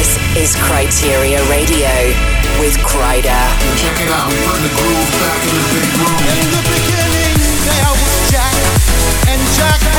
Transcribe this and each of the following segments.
This is Kryteria Radio with Kryder. Check it out, bring the groove back in the big room. In the beginning, there was Jack, and Jack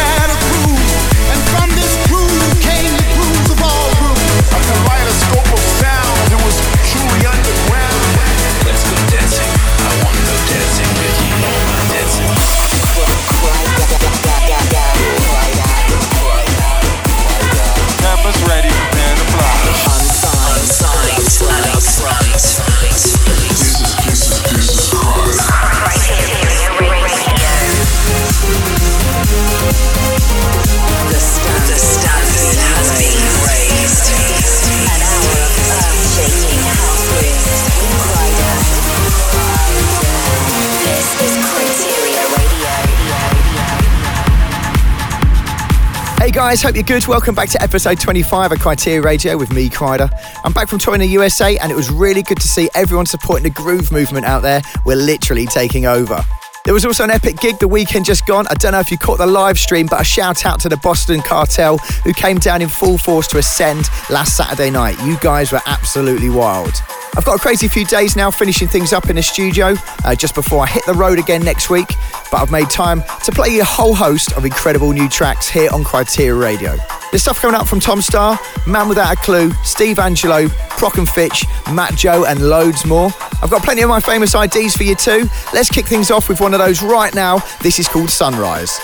guys, hope you're good. Welcome back to episode 25 of Kryteria Radio with me, Kryder. I'm back from touring the USA and it was really good to see everyone supporting the groove movement out there. We're literally taking over. There was also an epic gig the weekend just gone. I don't know if you caught the live stream, but a shout out to the Boston Cartel who came down in full force to Ascend last Saturday night. You guys were absolutely wild. I've got a crazy few days now finishing things up in the studio uh, just before I hit the road again next week, but I've made time to play you a whole host of incredible new tracks here on Kryteria Radio. There's stuff coming up from Tom Staar, Man Without a Clue, Steve Angello, Prok and Fitch, Matt Joe, and loads more. I've got plenty of my famous IDs for you too. Let's kick things off with one of those right now. This is called Sunrise.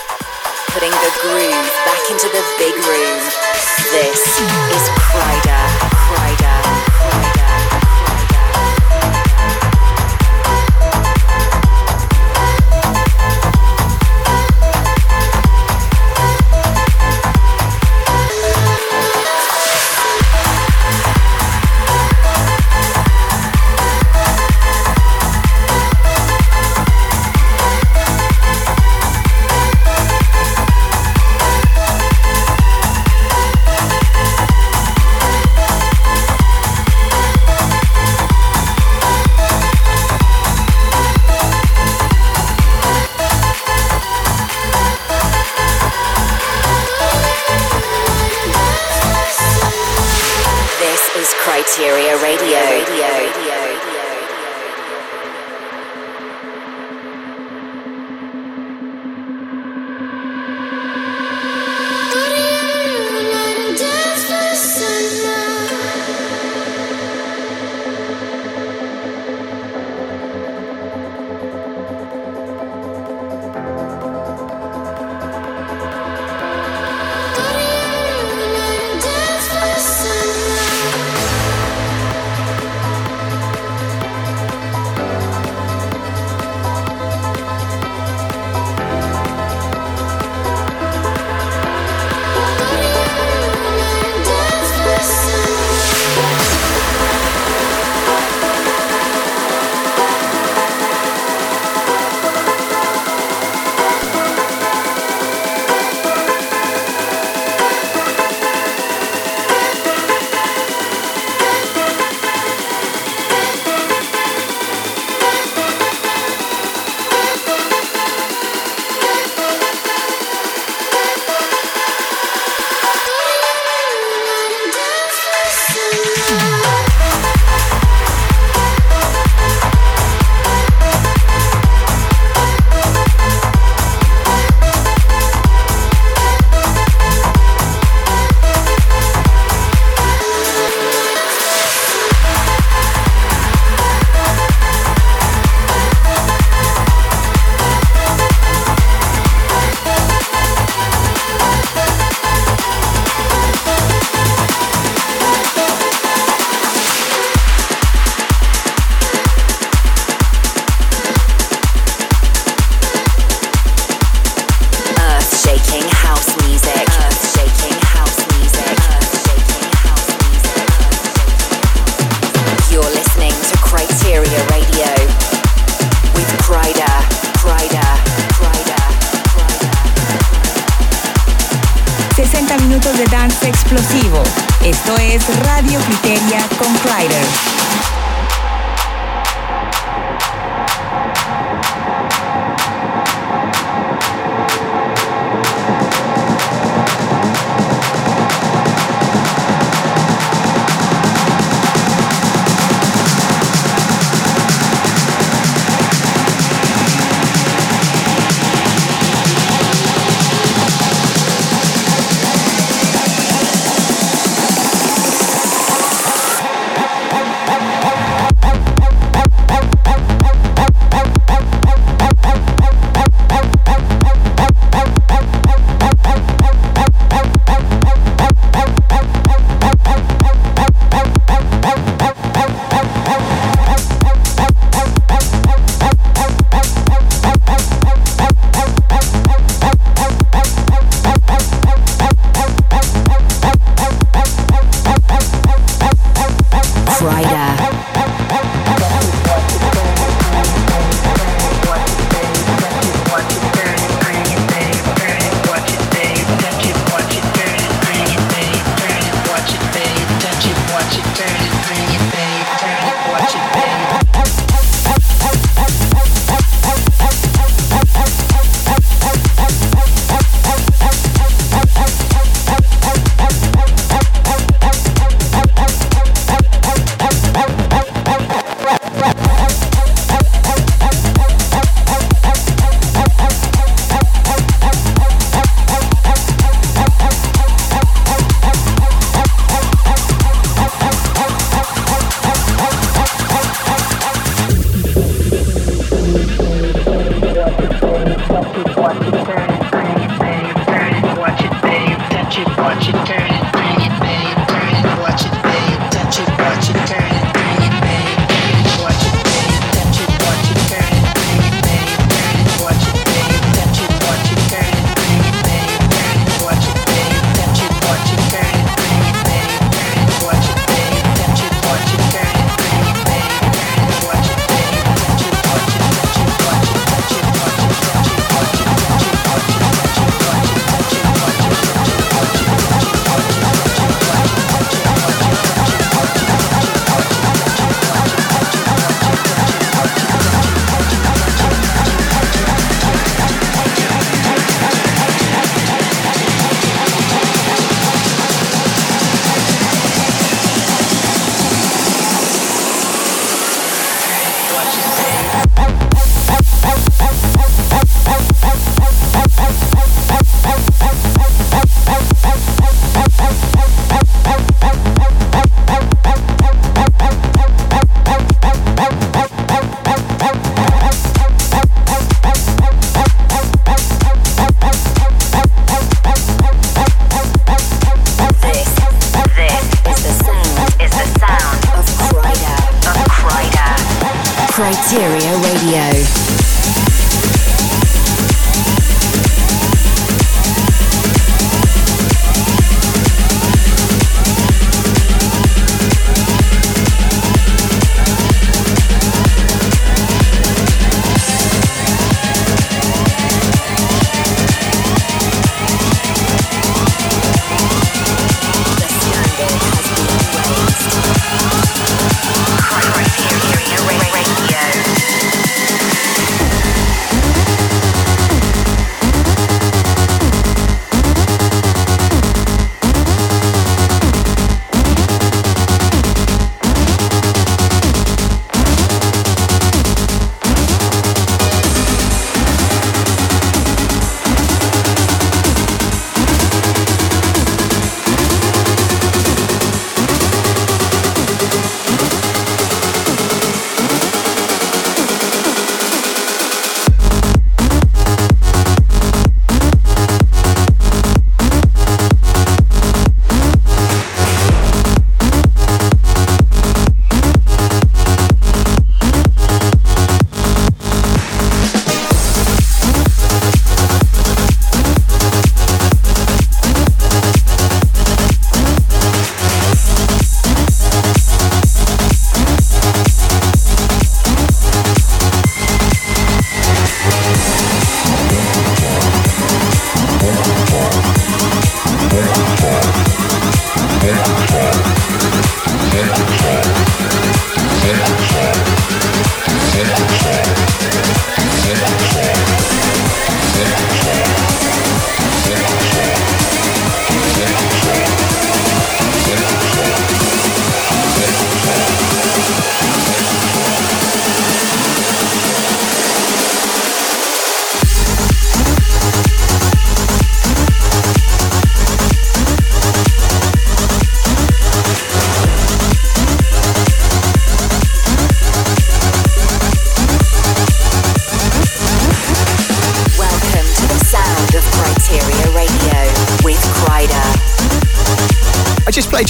Putting the groove back into the big room. This is Kryder.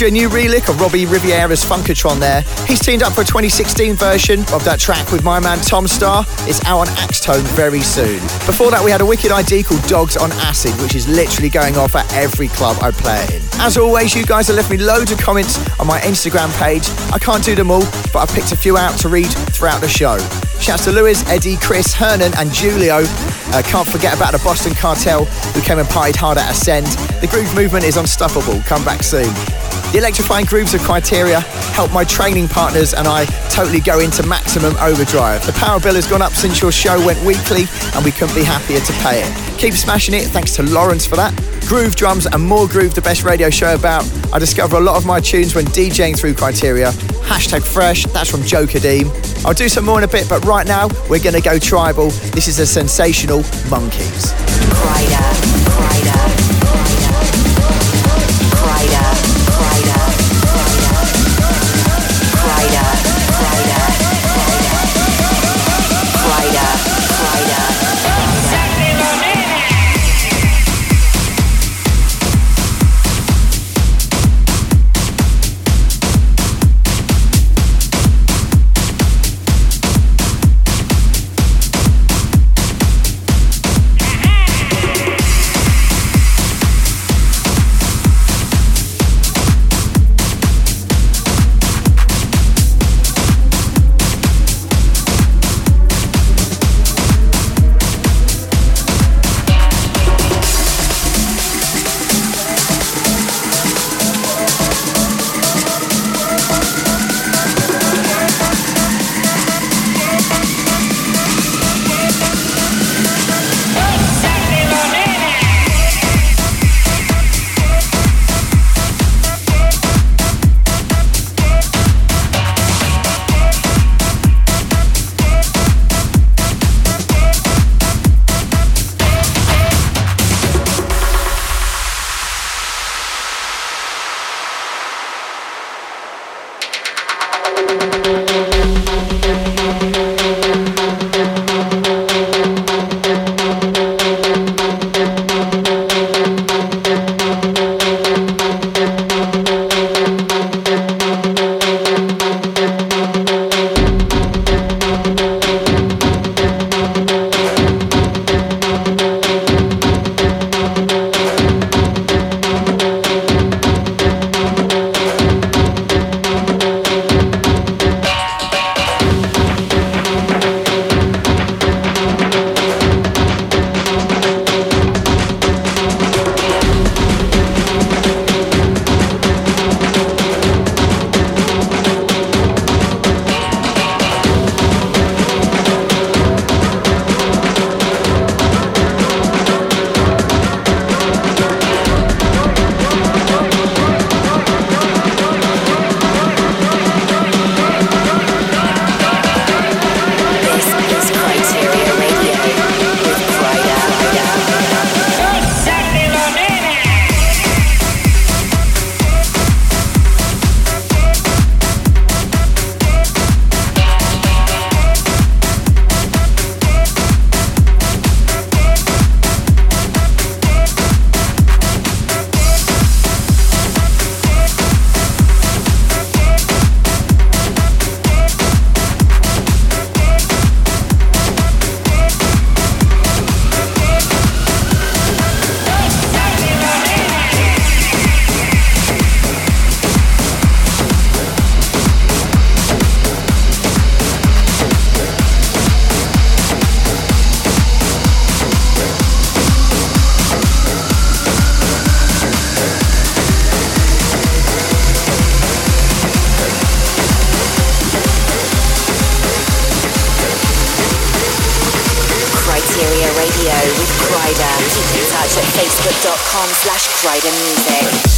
A new relic of Robbie Rivera's Funkatron there. He's teamed up for a 2016 version of that track with my man Tom Staar. It's out on Axtone very soon. Before that, we had a wicked ID called Dogs on Acid, which is literally going off at every club I play in. As always, you guys have left me loads of comments on my Instagram page. I can't do them all, but I picked a few out to read throughout the show. Shouts to Lewis, Eddie, Chris, Hernan, and Julio. Uh, can't forget about the Boston Cartel who came and partied hard at Ascend. The groove movement is unstoppable. Come back soon. The electrifying grooves of Kryteria help my training partners and I totally go into maximum overdrive. The power bill has gone up since your show went weekly and we couldn't be happier to pay it. Keep smashing it. Thanks to Lawrence for that. Groove drums and more groove, the best radio show about. I discover a lot of my tunes when DJing through Kryteria. Hashtag fresh, that's from Joe Kadeem. I'll do some more in a bit, but right now we're going to go tribal. This is a sensational Monkeys. Kryder, Crash Crichton Music.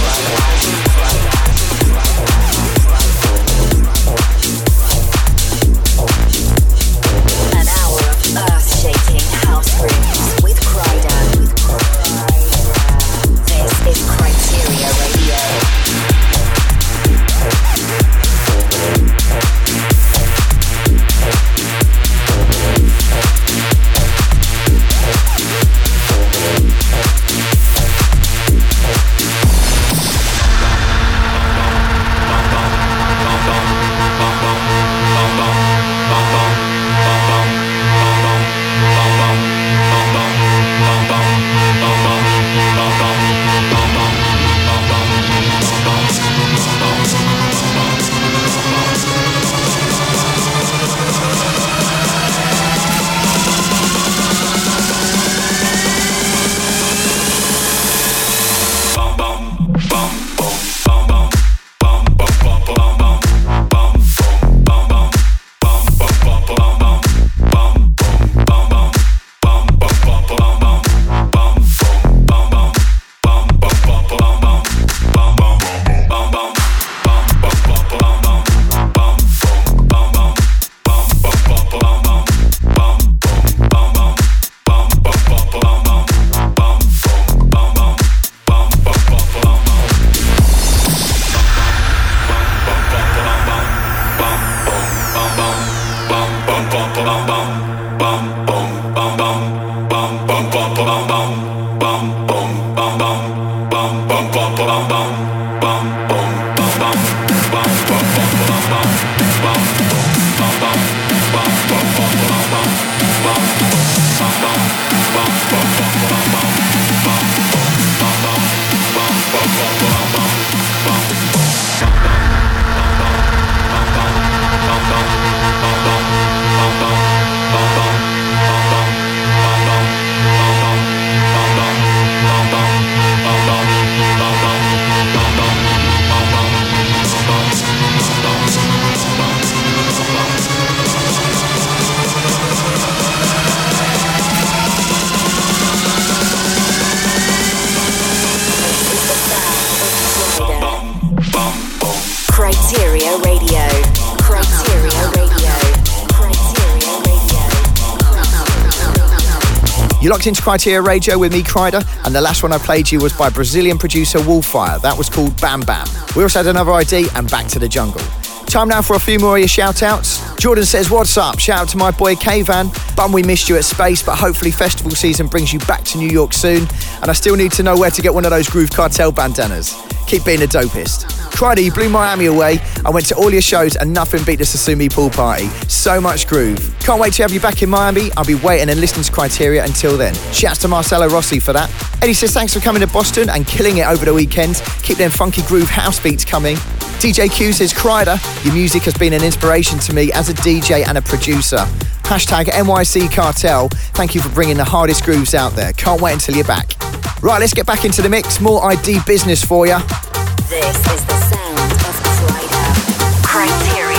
Friday. Into Kryteria Radio with me, Kryder, and the last one I played you was by Brazilian producer Wolfire. That was called Bam Bam. We also had another ID and Back to the Jungle. Time now for a few more of your shout outs. Jordan says, What's up? Shout out to my boy K-Van. Bum we missed you at Space, but hopefully festival season brings you back to New York soon. And I still need to know where to get one of those Groove Cartel bandanas. Keep being a dopest. Kryder, you blew Miami away. I went to all your shows and nothing beat the Sasumi pool party. So much groove. Can't wait to have you back in Miami. I'll be waiting and listening to Kryteria until then. Shouts to Marcelo Rossi for that. Eddie says thanks for coming to Boston and killing it over the weekend. Keep them funky groove house beats coming. DJ Q says, Kryder, your music has been an inspiration to me as a DJ and a producer. Hashtag NYC Cartel. Thank you for bringing the hardest grooves out there. Can't wait until you're back. Right, let's get back into the mix. More ID business for you. This is the sound of Kryder. Kryteria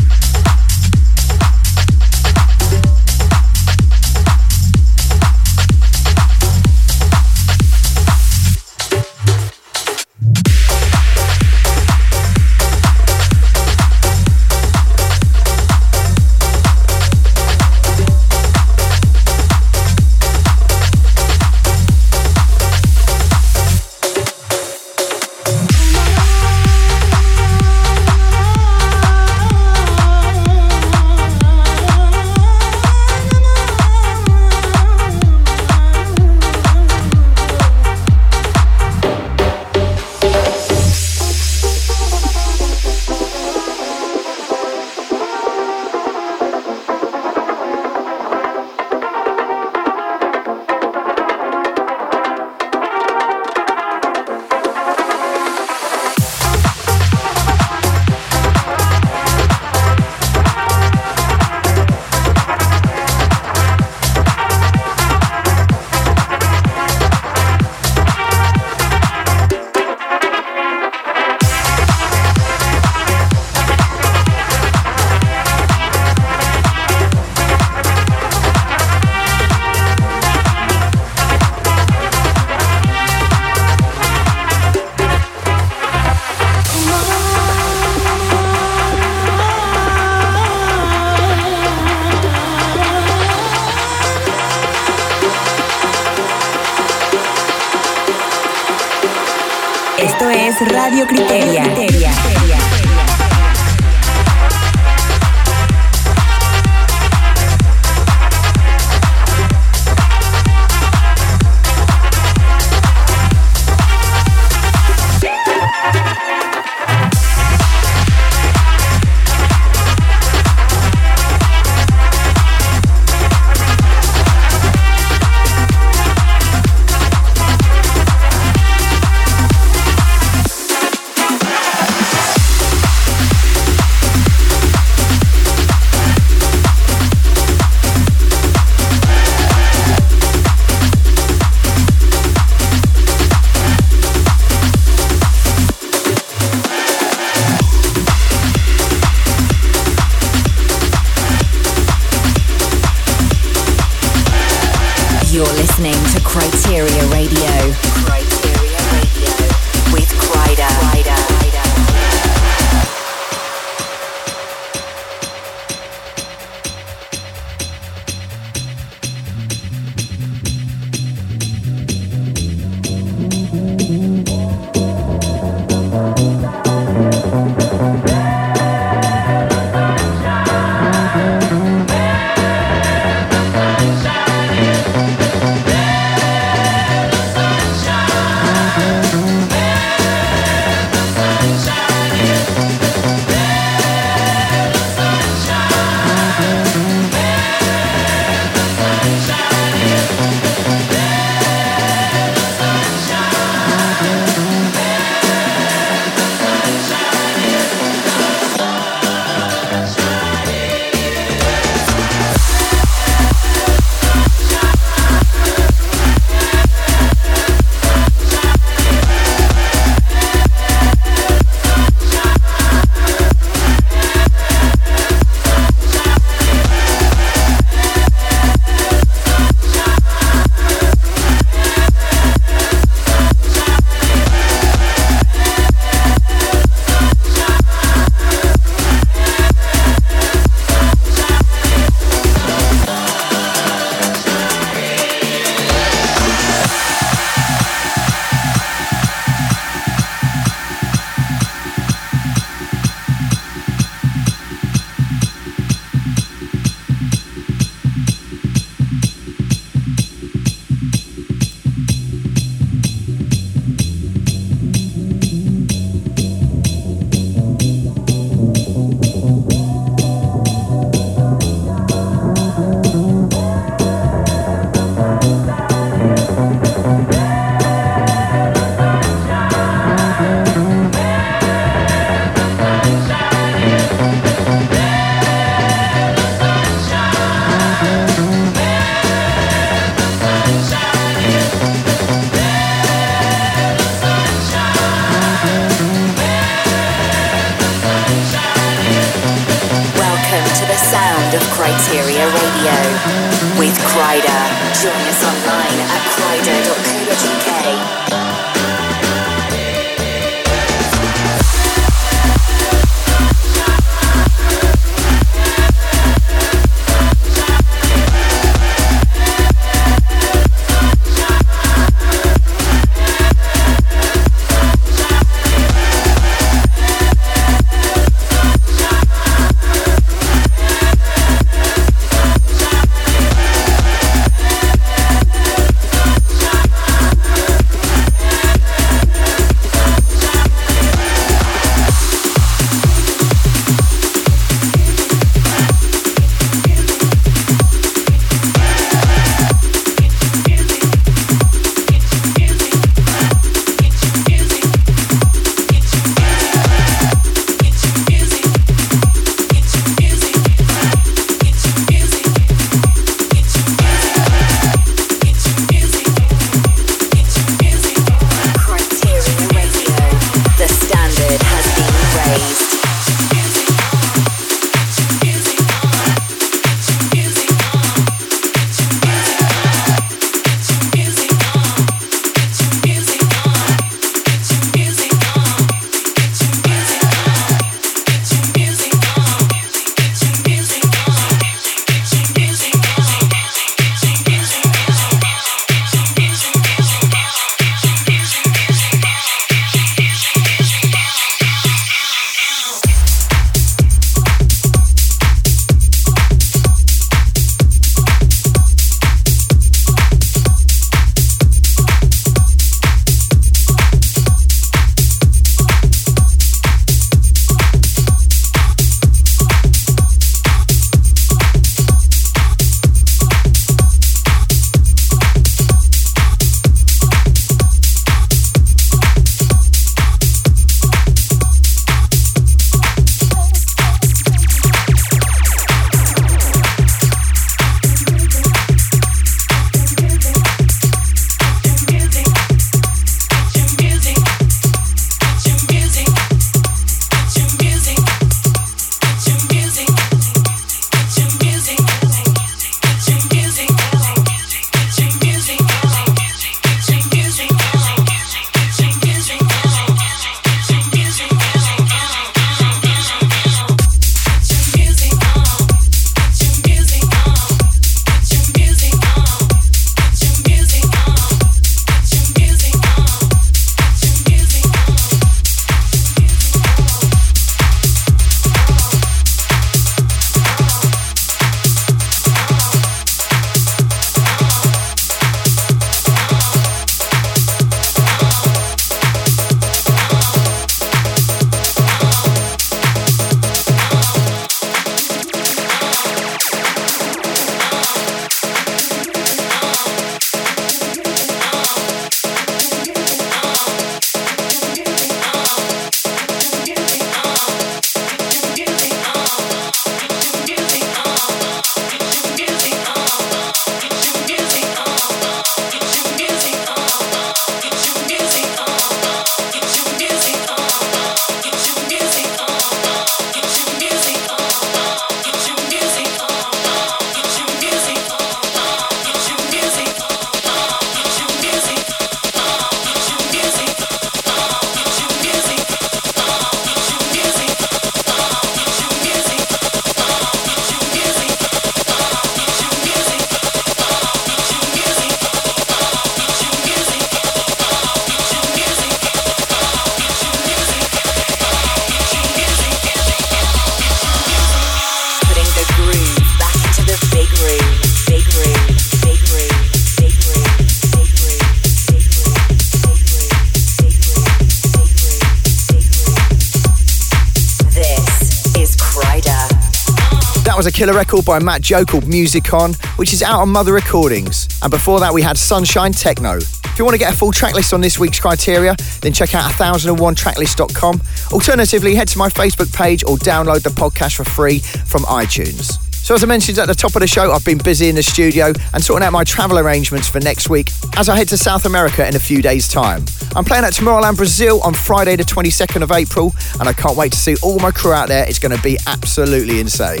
was a killer record by Matt Joe called Music On, which is out on Mother Recordings. And before that, we had Sunshine Techno. If you want to get a full tracklist on this week's Kryteria, then check out 1001tracklist.com. Alternatively, head to my Facebook page or download the podcast for free from iTunes. So, as I mentioned at the top of the show, I've been busy in the studio and sorting out my travel arrangements for next week as I head to South America in a few days' time. I'm playing at Tomorrowland Brazil on Friday, the 22nd of April, and I can't wait to see all my crew out there. It's going to be absolutely insane.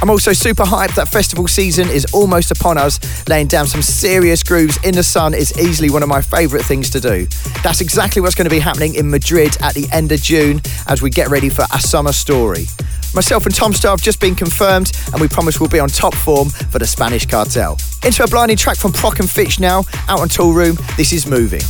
I'm also super hyped that festival season is almost upon us. Laying down some serious grooves in the sun is easily one of my favourite things to do. That's exactly what's going to be happening in Madrid at the end of June as we get ready for A Summer Story. Myself and Tom Staar have just been confirmed, and we promise we'll be on top form for the Spanish cartel. Into a blinding track from Prok and Fitch now, out on Toolroom. This is Moving.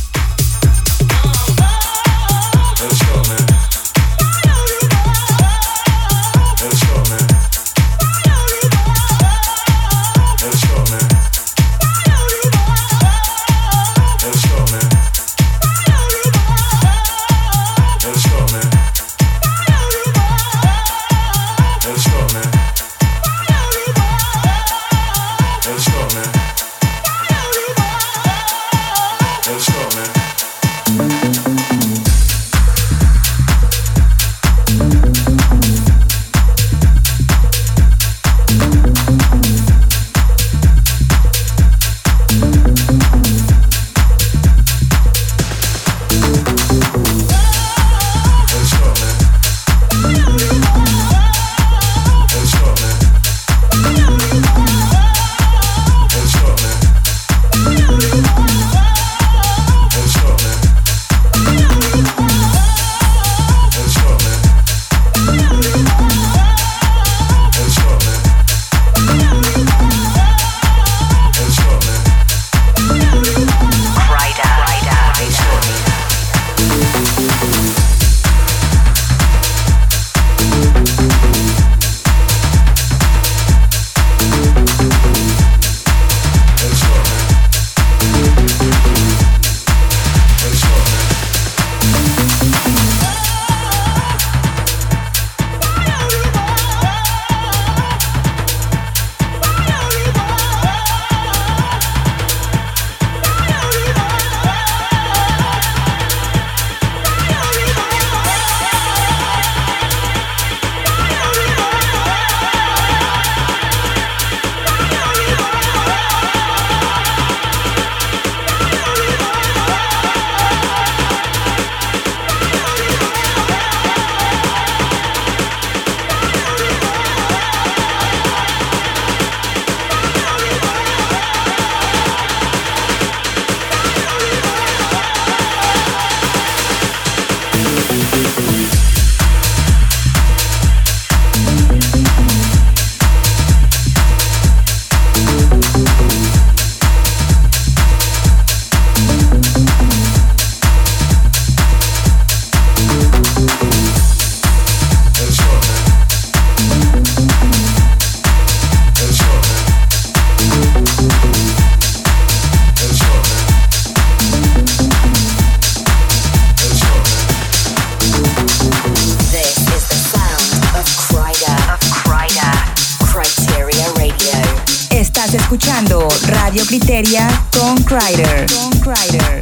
Kryder. Con Kryder.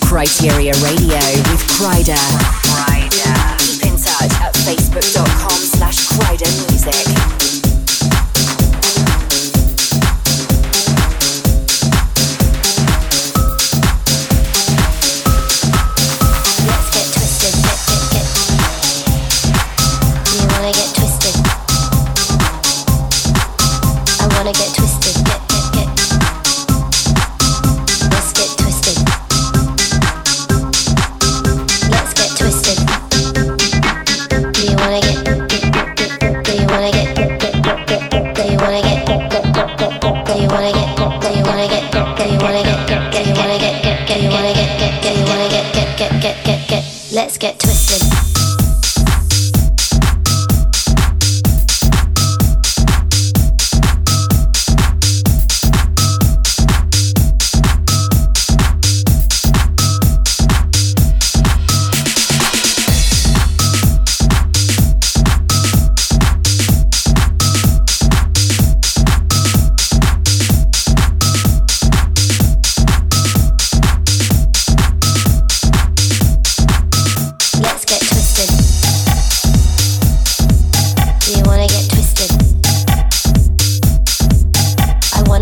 Kryteria Radio with Kryder.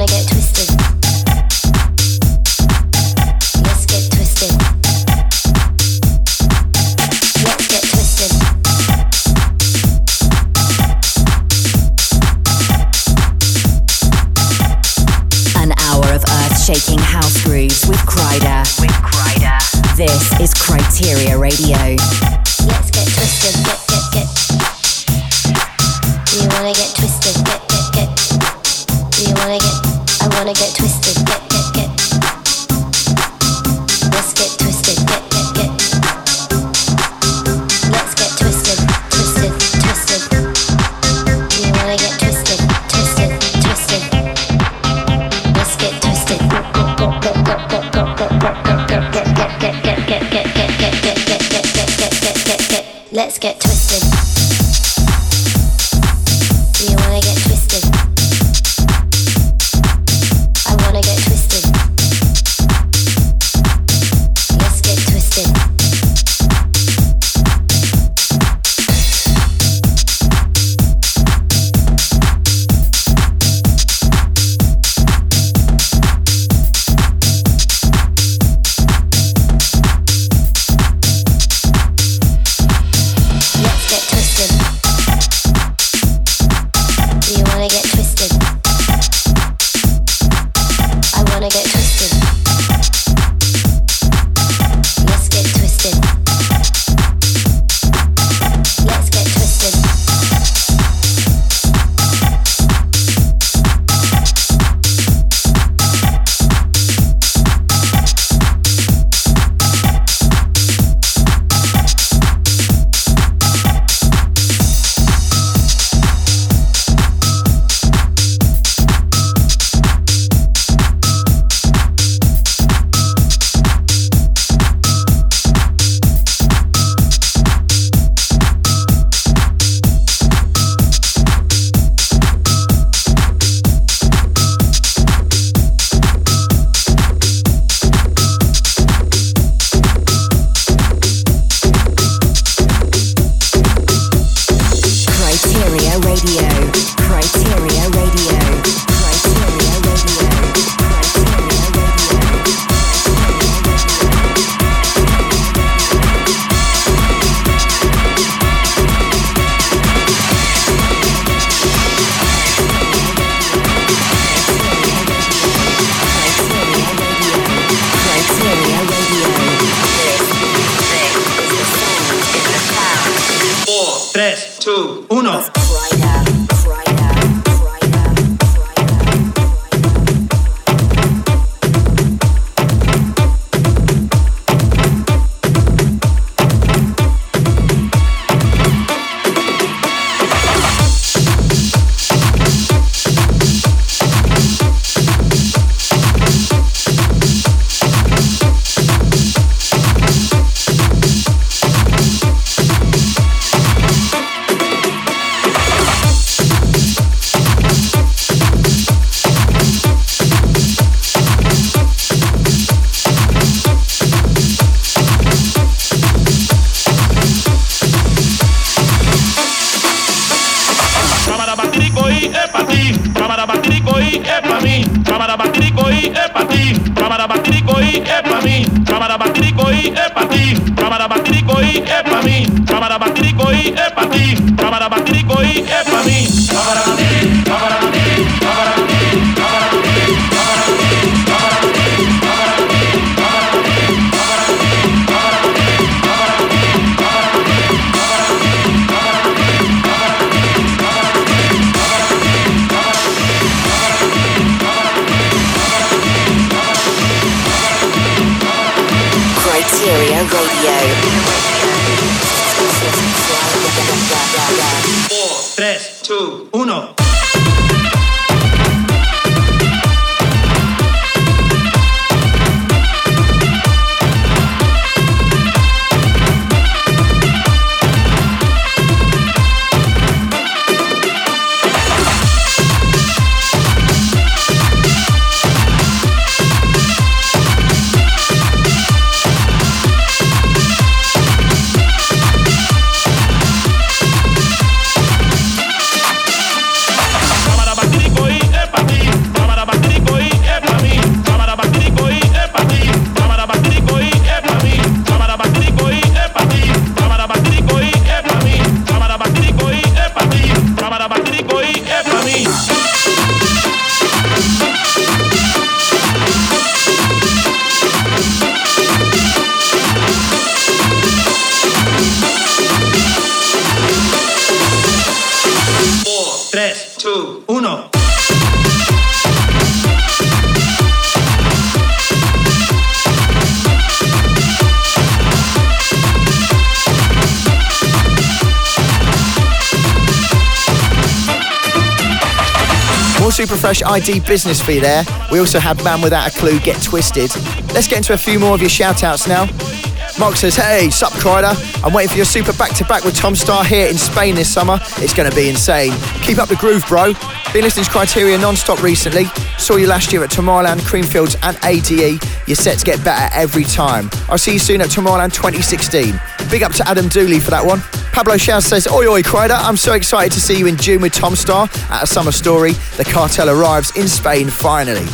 wanna get Super fresh ID business for you there. We also had Man Without a Clue Get Twisted. Let's get into a few more of your shout outs now. Mark says, Hey, sup, Kryder. I'm waiting for your super back to back with Tom Staar here in Spain this summer. It's going to be insane. Keep up the groove, bro. Been listening to Kryteria non stop recently. Saw you last year at Tomorrowland, Creamfields, and ADE. Your sets get better every time. I'll see you soon at Tomorrowland 2016. Big up to Adam Dooley for that one. Pablo Shouse says, Oi, oi, Kryder. I'm so excited to see you in June with Tom Staar at a summer story. The cartel arrives in Spain finally.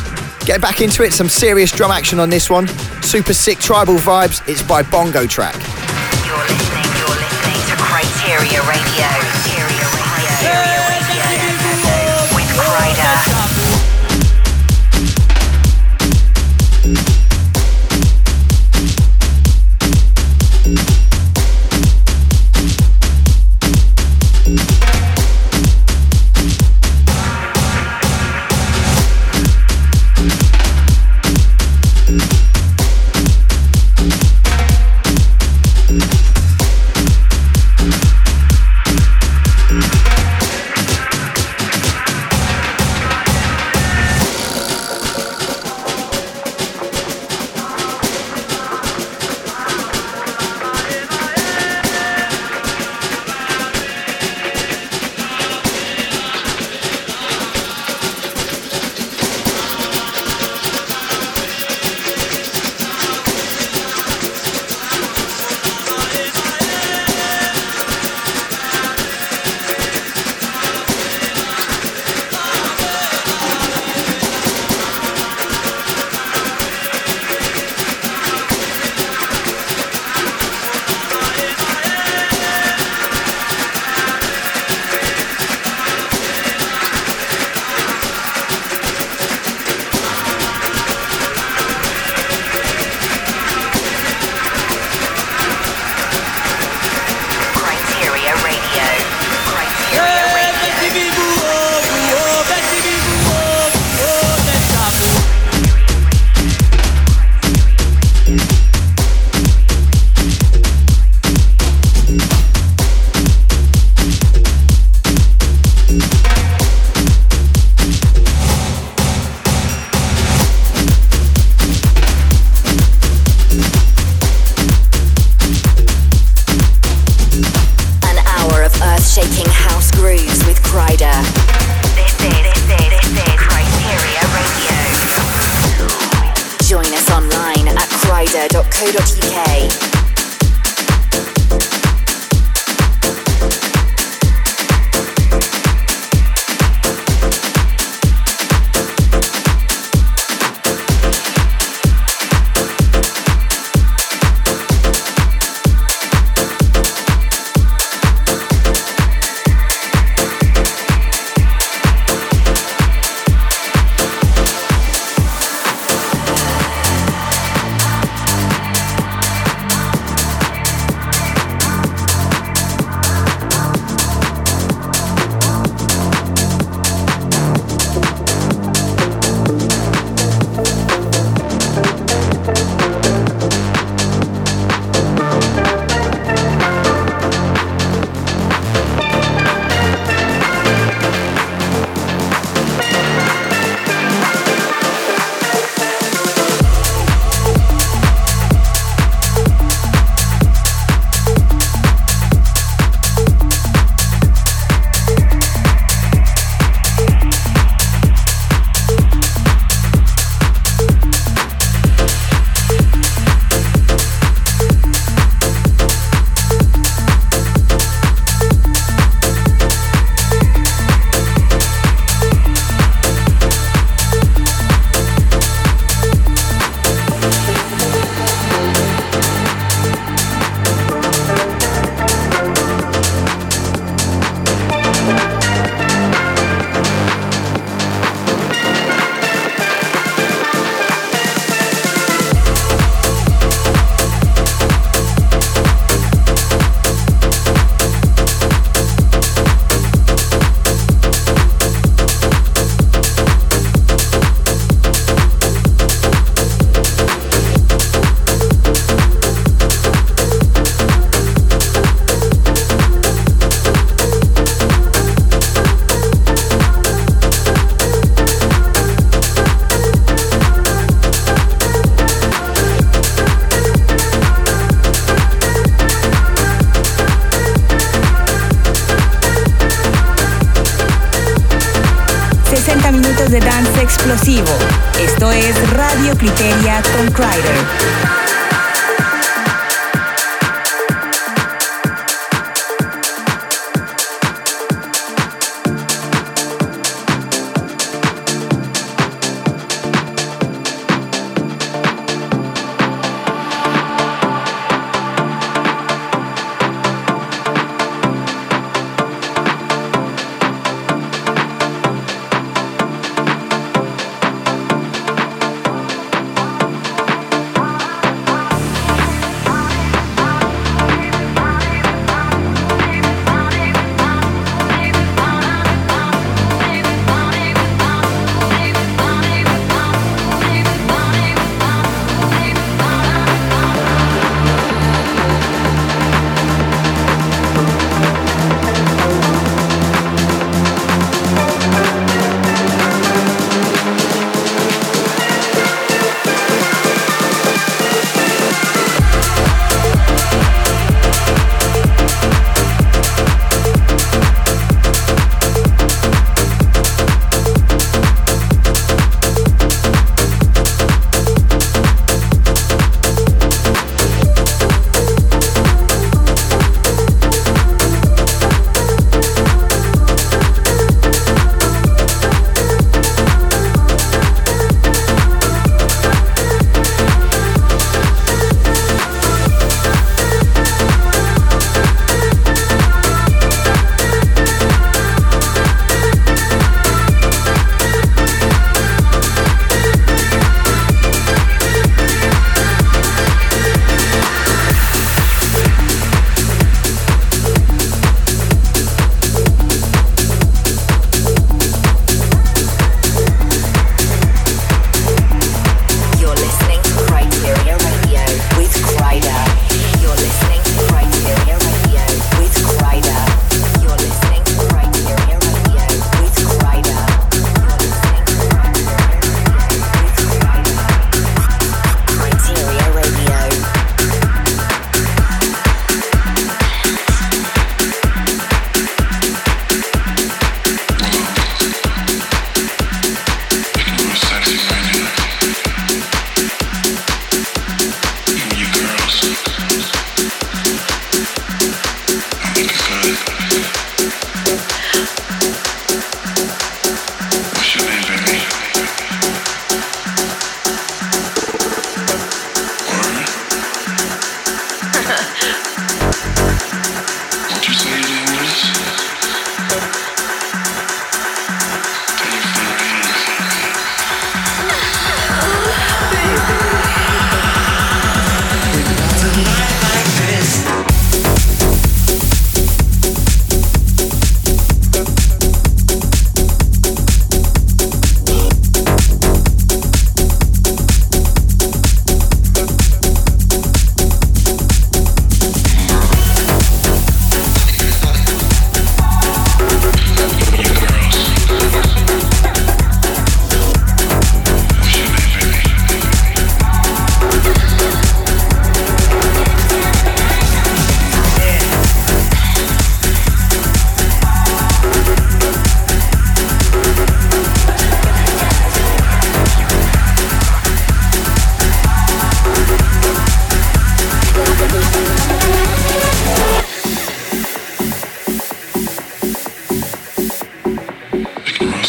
Get back into it, some serious drum action on this one. Super sick tribal vibes. It's by Bongo Track. You're listening, you're listening to Kryteria Radio.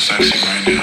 sexy right now.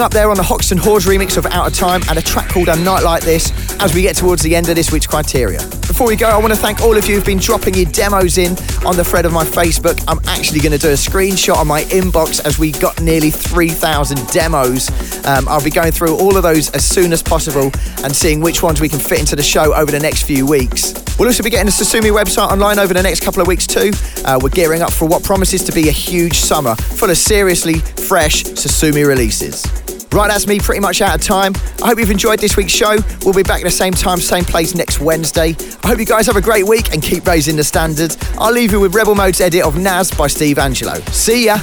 Up there on the Hoxton Whores remix of Out of Time and a track called A Night Like This as we get towards the end of this week's Kryteria. Before we go, I want to thank all of you who've been dropping your demos in on the thread of my Facebook. I'm actually going to do a screenshot on my inbox as we got nearly 3,000 demos. Um, I'll be going through all of those as soon as possible and seeing which ones we can fit into the show over the next few weeks. We'll also be getting the Sosumi website online over the next couple of weeks too. Uh, we're gearing up for what promises to be a huge summer full of seriously fresh Sosumi releases. Right, that's me pretty much out of time. I hope you've enjoyed this week's show. We'll be back at the same time, same place next Wednesday. I hope you guys have a great week and keep raising the standards. I'll leave you with Rebel Mode's edit of Knas by Steve Angello. See ya.